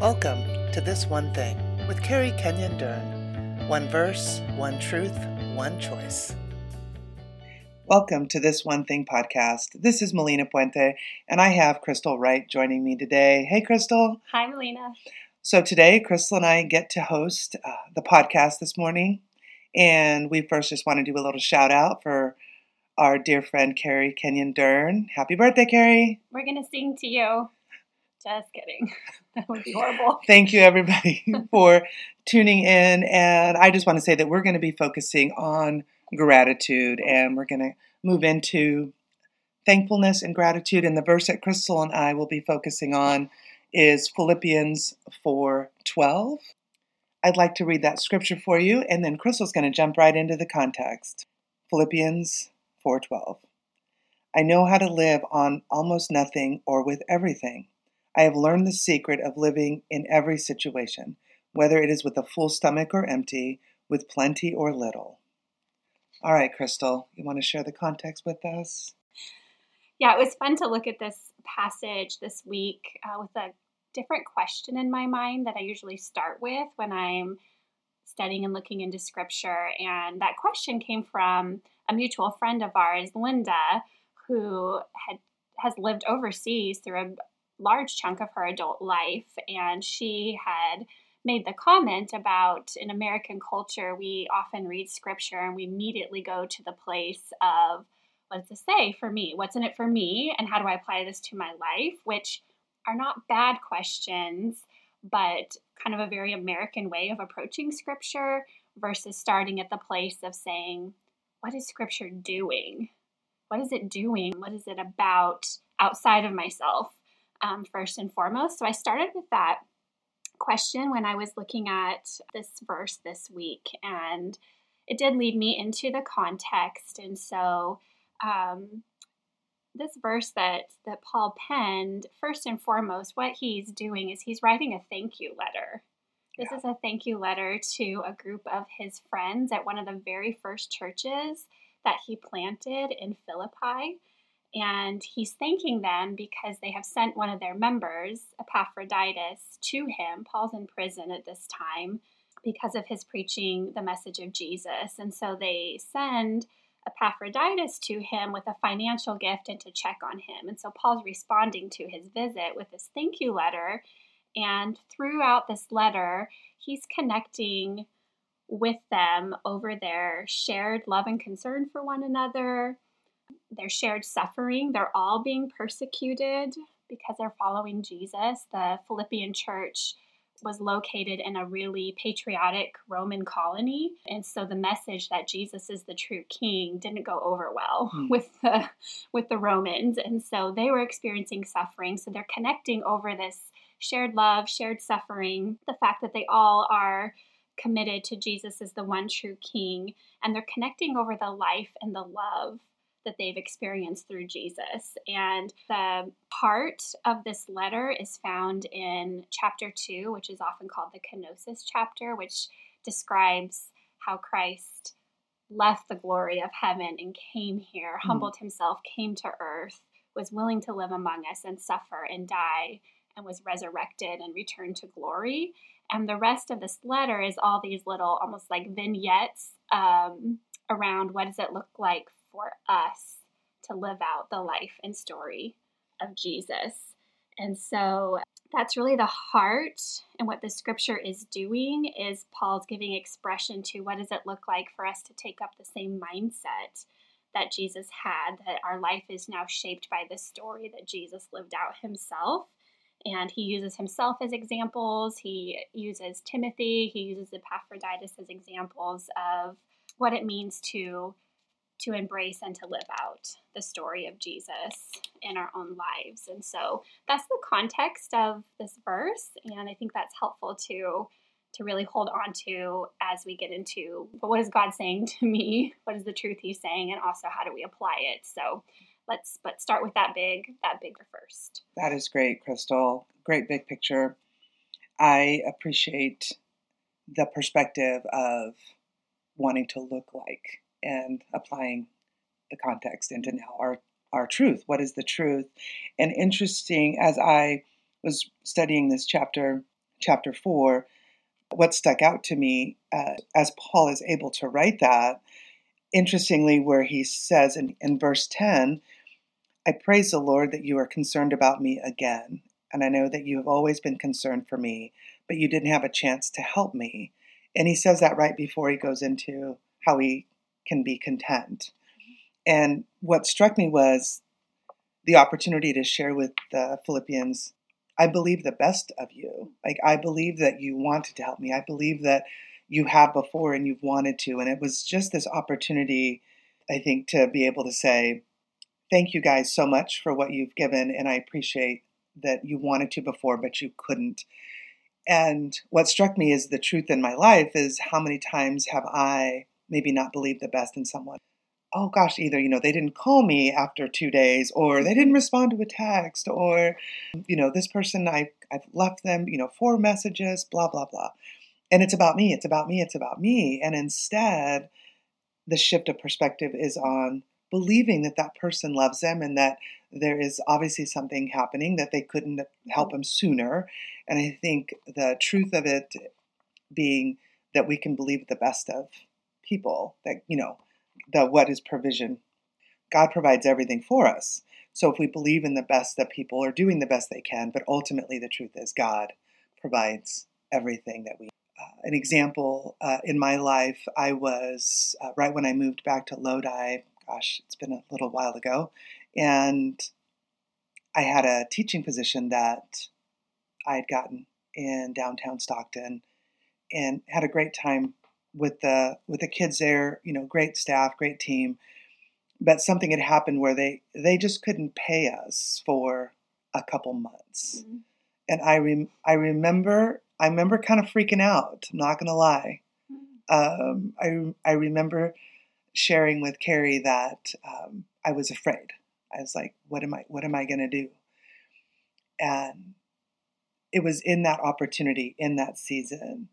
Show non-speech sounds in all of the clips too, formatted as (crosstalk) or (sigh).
Welcome to This One Thing with Carrie Kenyon Dern. One verse, one truth, one choice. Welcome to This One Thing podcast. This is Melina Puente, and I have Crystal Wright joining me today. Hey, Crystal. Hi, Melina. So today, Crystal and I get to host uh, the podcast this morning, and we first just want to do a little shout out for our dear friend Carrie Kenyon Dern. Happy birthday, Carrie! We're gonna sing to you. Just kidding. (laughs) that would be horrible. Thank you, everybody, (laughs) for tuning in. And I just want to say that we're going to be focusing on gratitude and we're going to move into thankfulness and gratitude. And the verse that Crystal and I will be focusing on is Philippians 4:12. I'd like to read that scripture for you and then Crystal's going to jump right into the context. Philippians 4:12. I know how to live on almost nothing or with everything. I have learned the secret of living in every situation, whether it is with a full stomach or empty, with plenty or little. All right, Crystal, you want to share the context with us? Yeah, it was fun to look at this passage this week uh, with a different question in my mind that I usually start with when I'm studying and looking into scripture. And that question came from a mutual friend of ours, Linda, who had has lived overseas through a large chunk of her adult life. And she had made the comment about in American culture, we often read scripture and we immediately go to the place of what does it say for me? What's in it for me? And how do I apply this to my life? Which are not bad questions, but kind of a very American way of approaching scripture versus starting at the place of saying, what is scripture doing? What is it doing? What is it about outside of myself? Um, first and foremost. So I started with that question when I was looking at this verse this week, and it did lead me into the context. And so, um, this verse that that Paul penned, first and foremost, what he's doing is he's writing a thank you letter. This yeah. is a thank you letter to a group of his friends at one of the very first churches that he planted in Philippi. And he's thanking them because they have sent one of their members, Epaphroditus, to him. Paul's in prison at this time because of his preaching the message of Jesus. And so they send Epaphroditus to him with a financial gift and to check on him. And so Paul's responding to his visit with this thank you letter. And throughout this letter, he's connecting with them over their shared love and concern for one another their shared suffering. They're all being persecuted because they're following Jesus. The Philippian church was located in a really patriotic Roman colony. And so the message that Jesus is the true king didn't go over well mm. (laughs) with the with the Romans. And so they were experiencing suffering. So they're connecting over this shared love, shared suffering, the fact that they all are committed to Jesus as the one true king and they're connecting over the life and the love that they've experienced through Jesus. And the part of this letter is found in chapter 2, which is often called the kenosis chapter, which describes how Christ left the glory of heaven and came here, mm. humbled himself, came to earth, was willing to live among us and suffer and die, and was resurrected and returned to glory. And the rest of this letter is all these little, almost like vignettes um, around what does it look like for us to live out the life and story of Jesus. And so that's really the heart and what the scripture is doing is Paul's giving expression to what does it look like for us to take up the same mindset that Jesus had that our life is now shaped by the story that Jesus lived out himself. And he uses himself as examples. He uses Timothy. He uses Epaphroditus as examples of what it means to to embrace and to live out the story of Jesus in our own lives. And so that's the context of this verse, and I think that's helpful to to really hold on to as we get into what is God saying to me? (laughs) What is the truth he's saying and also how do we apply it? So let's but start with that big that bigger first. That is great, Crystal. Great big picture. I appreciate the perspective of wanting to look like and applying the context into now our, our truth. What is the truth? And interesting, as I was studying this chapter chapter 4, what stuck out to me uh, as Paul is able to write that, interestingly, where he says in, in verse 10, I praise the Lord that you are concerned about me again. And I know that you have always been concerned for me, but you didn't have a chance to help me. And he says that right before he goes into how he can be content. And what struck me was the opportunity to share with the Philippians I believe the best of you. Like, I believe that you wanted to help me. I believe that you have before and you've wanted to. And it was just this opportunity, I think, to be able to say, thank you guys so much for what you've given. And I appreciate that you wanted to before, but you couldn't. And what struck me is the truth in my life is how many times have I maybe not believe the best in someone? oh gosh, either, you know, they didn't call me after two days, or they didn't respond to a text, or, you know, this person, I, I've left them, you know, four messages, blah, blah, blah. And it's about me, it's about me, it's about me. And instead, the shift of perspective is on believing that that person loves them and that there is obviously something happening that they couldn't help mm-hmm. them sooner. And I think the truth of it being that we can believe the best of people, that, you know, the what is provision. God provides everything for us. So if we believe in the best that people are doing the best they can, but ultimately the truth is God provides everything that we. Uh, an example uh, in my life, I was uh, right when I moved back to Lodi. Gosh, it's been a little while ago, and I had a teaching position that I had gotten in downtown Stockton, and had a great time with the with the kids there. You know, great staff, great team. But something had happened where they they just couldn't pay us for a couple months, mm-hmm. and I rem, I remember I remember kind of freaking out. I'm not gonna lie. Mm-hmm. Um, I I remember sharing with Carrie that um, I was afraid. I was like, "What am I? What am I gonna do?" And it was in that opportunity, in that season,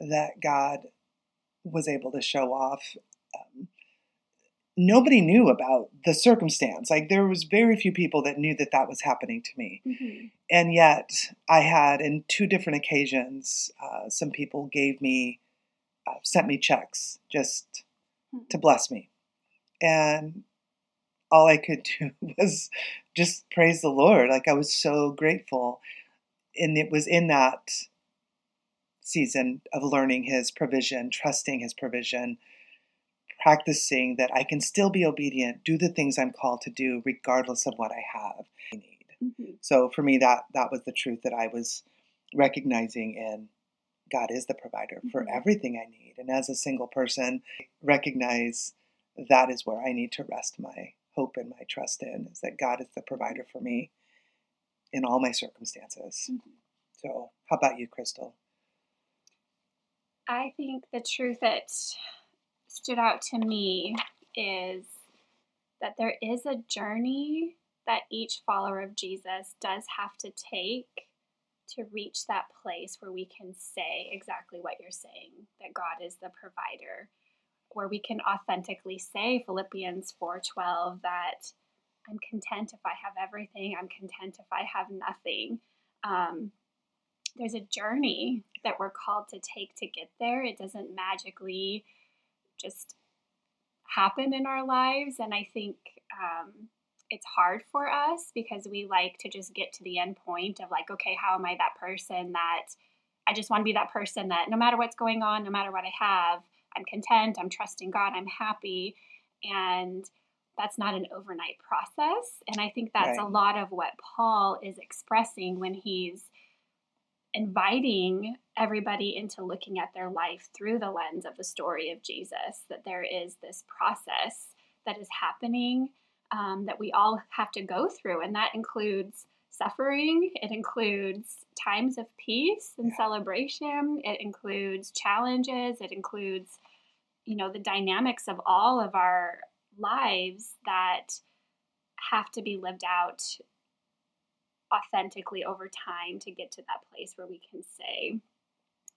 that God was able to show off. Um, nobody knew about the circumstance. Like there was very few people that knew that that was happening to me, mm-hmm. and yet I had, in two different occasions, uh, some people gave me, uh, sent me checks just mm-hmm. to bless me, and all I could (laughs) do was just praise the Lord. Like I was so grateful, and it was in that season of learning His provision, trusting His provision, practicing that I can still be obedient, do the things I'm called to do, regardless of what I have. Need. Mm-hmm. So for me, that that was the truth that I was recognizing in God is the provider mm-hmm. for everything I need, and as a single person, recognize that is where I need to rest my hope and my trust in is that God is the provider for me in all my circumstances. Mm-hmm. So, how about you, Crystal? I think the truth that stood out to me is that there is a journey that each follower of Jesus does have to take to reach that place where we can say exactly what you're saying that God is the provider. Where we can authentically say Philippians 4:12 that I'm content if I have everything I'm content if I have nothing. Um, there's a journey that we're called to take to get there. It doesn't magically just happen in our lives. And I think um, it's hard for us because we like to just get to the end point of like, okay, how am I that person that I just want to be that person that no matter what's going on, no matter what I have, I'm content, I'm trusting God, I'm happy. And that's not an overnight process. And I think that's right. a lot of what Paul is expressing when he's inviting everybody into looking at their life through the lens of the story of Jesus, that there is this process that is happening um, that we all have to go through. And that includes suffering, it includes times of peace and celebration, it includes challenges, it includes, you know, the dynamics of all of our lives that have to be lived out authentically over time to get to that place where we can say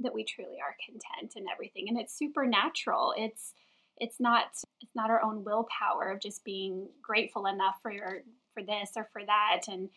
that we truly are content and everything. And it's supernatural. It's it's not it's not our own willpower of just being grateful enough for your for this or for that. And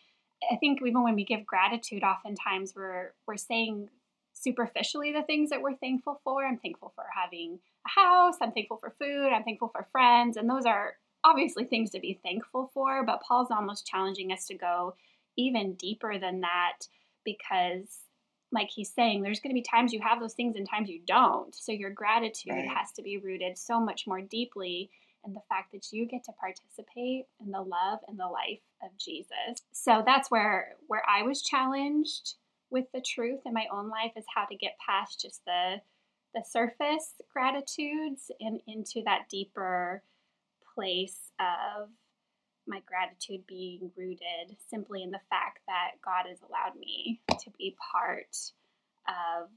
i think even when we give gratitude oftentimes we're we're saying superficially the things that we're thankful for. I'm thankful for having a house, I'm thankful for food, I'm thankful for friends, and those are obviously things to be thankful for, but Paul's almost challenging us to go even deeper than that because like he's saying there's going to be times you have those things and times you don't. So your gratitude right. has to be rooted so much more deeply in the fact that you get to participate in the love and the life of Jesus. So that's where where I was challenged with the truth in my own life is how to get past just the the surface gratitudes and into that deeper place of my gratitude being rooted simply in the fact that God has allowed me to be part of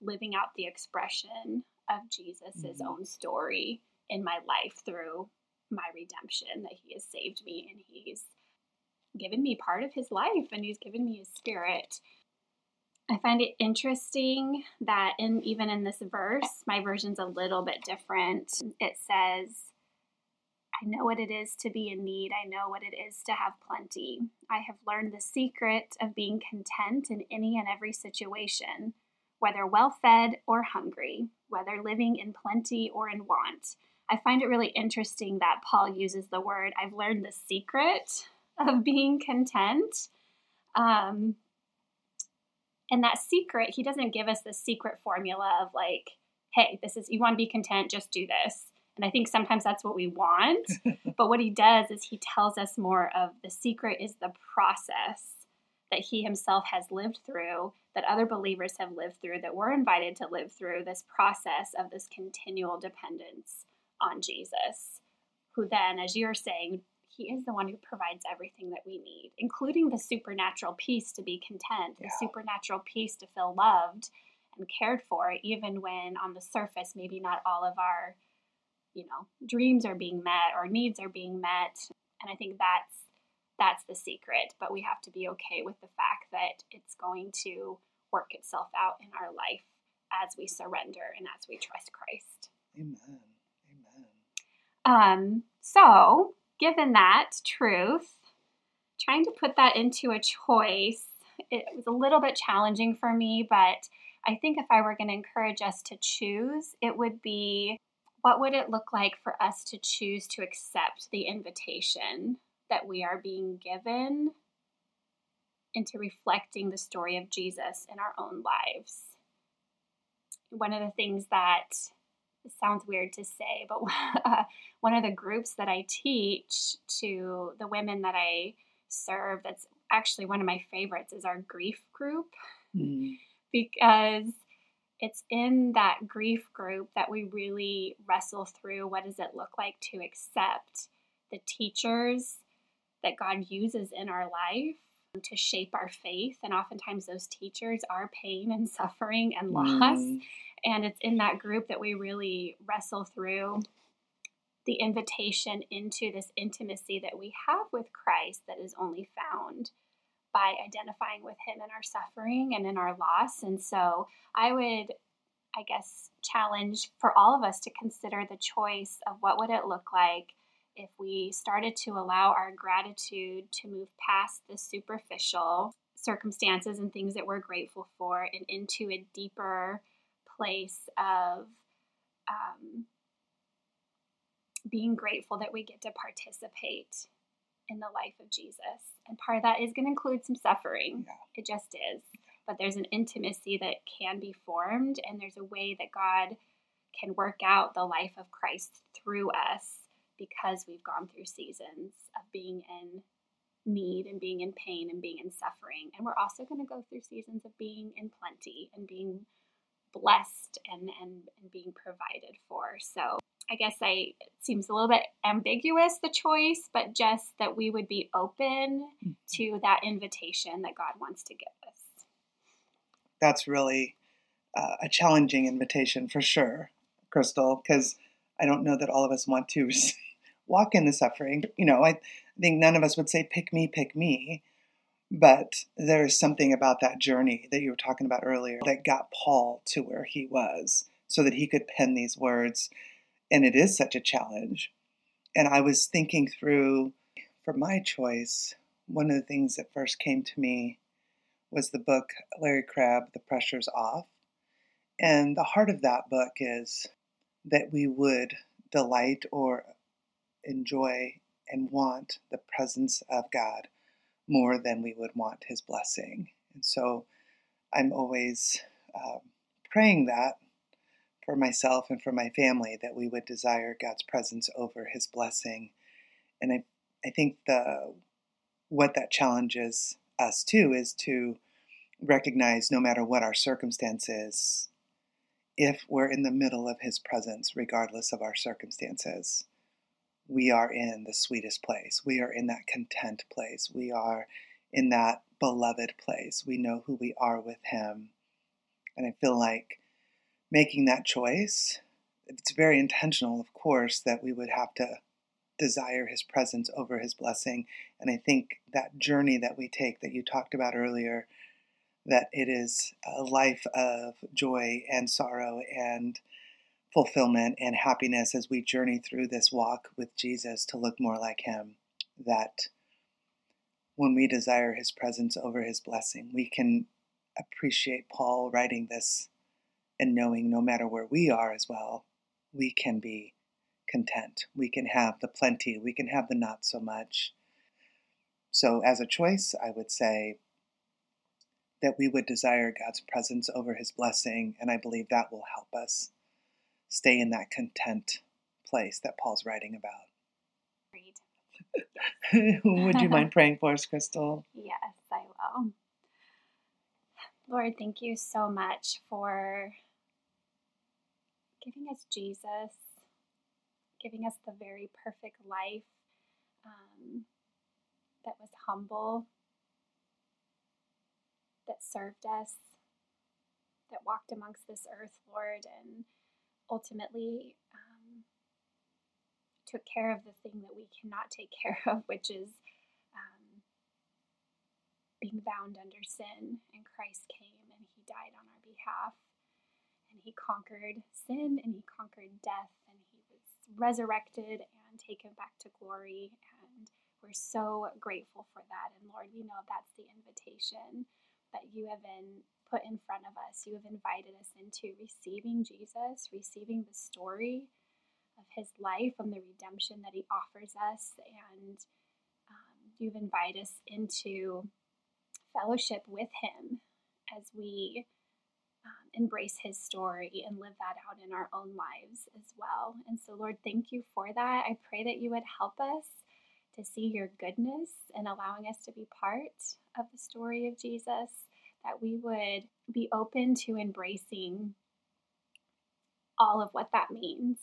living out the expression of Jesus' mm-hmm. own story in my life through my redemption, that He has saved me and He's given me part of His life and He's given me His Spirit. I find it interesting that in even in this verse, my version's a little bit different. It says, I know what it is to be in need. I know what it is to have plenty. I have learned the secret of being content in any and every situation, whether well fed or hungry, whether living in plenty or in want. I find it really interesting that Paul uses the word, I've learned the secret of being content. Um, and that secret, he doesn't give us the secret formula of like, hey, this is, you want to be content, just do this. And I think sometimes that's what we want. (laughs) but what he does is he tells us more of the secret is the process that he himself has lived through, that other believers have lived through, that we're invited to live through this process of this continual dependence on Jesus, who then, as you're saying, he is the one who provides everything that we need, including the supernatural peace to be content, yeah. the supernatural peace to feel loved and cared for, even when on the surface, maybe not all of our you know dreams are being met or needs are being met. And i think that's that's the secret but we have to be okay with the fact that it's going to work itself out in our life as we surrender and as we trust christ. Amen. Amen. Um so given that truth trying to put that into a choice it was a little bit challenging for me but I think if I were going to encourage us to choose, it would be what would it look like for us to choose to accept the invitation that we are being given into reflecting the story of Jesus in our own lives? One of the things that sounds weird to say, but (laughs) one of the groups that I teach to the women that I serve, that's actually one of my favorites, is our grief group. Mm. Because it's in that grief group that we really wrestle through what does it look like to accept the teachers that God uses in our life to shape our faith. And oftentimes those teachers are pain and suffering and loss. Mm. And it's in that group that we really wrestle through the invitation into this intimacy that we have with Christ that is only found by identifying with him in our suffering and in our loss. And so I would, I guess, challenge for all of us to consider the choice of what would it look like if we started to allow our gratitude to move past the superficial circumstances and things that we're grateful for and into a deeper place of um, being grateful that we get to participate in the life of Jesus. And part of that is going to include some suffering. Yeah. It just is. But there's an intimacy that can be formed, and there's a way that God can work out the life of Christ through us because we've gone through seasons of being in need and being in pain and being in suffering. And we're also going to go through seasons of being in plenty and being blessed and, and, and being provided for. So I guess I it seems a little bit ambiguous the choice, but just that we would be open mm-hmm. to that invitation that God wants to give us. That's really uh, a challenging invitation for sure, Crystal, because I don't know that all of us want to (laughs) walk in the suffering. You know, I think none of us would say, pick me, pick me. But there's something about that journey that you were talking about earlier that got Paul to where he was so that he could pen these words and it is such a challenge. And I was thinking through, for my choice, one of the things that first came to me was the book Larry Crabb, The Pressure's Off. And the heart of that book is that we would delight or enjoy and want the presence of God more than we would want His blessing. And so I'm always um, praying that for myself and for my family that we would desire God's presence over His blessing. And I, I think the what that challenges us too is to recognize no matter what our circumstances, if we're in the middle of His presence, regardless of our circumstances, we are in the sweetest place. We are in that content place. We are in that beloved place. We know who we are with Him. And I feel like making that choice, it's very intentional, of course, that we would have to desire His presence over His blessing. And I think that journey that we take that you talked about earlier, that it is a life of joy and sorrow and fulfillment and happiness as we journey through this walk with Jesus to look more like Him. That when we desire His presence over His blessing, we can appreciate Paul writing this and knowing no matter where we are as well, we can be content. We can have the plenty, we can have the not so much. So, as a choice, I would say that we would desire God's presence over His blessing, and I believe that will help us stay in that content place that Paul's writing about. Would you mind (laughs) praying for us, Crystal? Yes, I will. Lord, thank you so much for giving us Jesus, giving us the very perfect life um, that was humble, that served us, that walked amongst this earth, Lord, and ultimately um, took care of the thing that we cannot take care (laughs) of, which is um, being bound under sin. And Christ came and he died on our behalf. And he conquered sin and he conquered death and he was resurrected and taken back to glory. And we're so grateful for that. And Lord, we know that's the invitation that you have been put in front of us. You have invited us into receiving Jesus, receiving the story of his life and the redemption that he offers us. And um, you've invited us into fellowship with him as we um, embrace his story and live that out in our own lives as well. And so, Lord, thank you for that. I pray that you would help us to see your goodness and allowing us to be part of the story of Jesus that we would be open to embracing all of what that means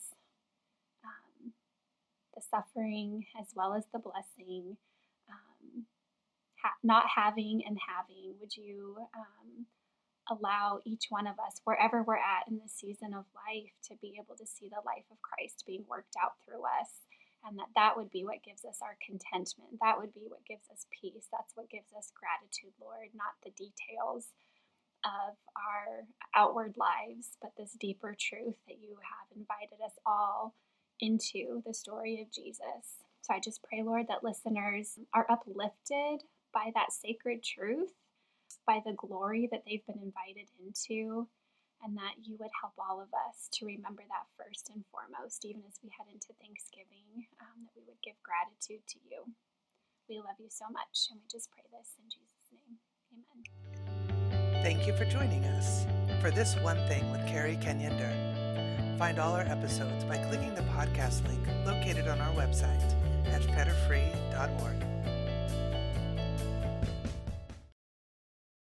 um, the suffering as well as the blessing, um, not having and having. Would you um, allow each one of us, wherever we're at in the season of life, to be able to see the life of Christ being worked out through us? and that that would be what gives us our contentment. That would be what gives us peace. That's what gives us gratitude, Lord, not the details of our outward lives, but this deeper truth that you have invited us all into the story of Jesus. So I just pray, Lord, that listeners are uplifted by that sacred truth, by the glory that they've been invited into, and that you would help all of us to remember that first and foremost, even as we head into Thanksgiving, um, that we would give gratitude to you. We love you so much, and we just pray this in Jesus' name. Amen. Thank you for joining us for this one thing with Carrie Kenyon Dern. Find all our episodes by clicking the podcast link located on our website at fetterfree.org.